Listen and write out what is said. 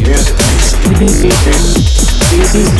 Yes. This is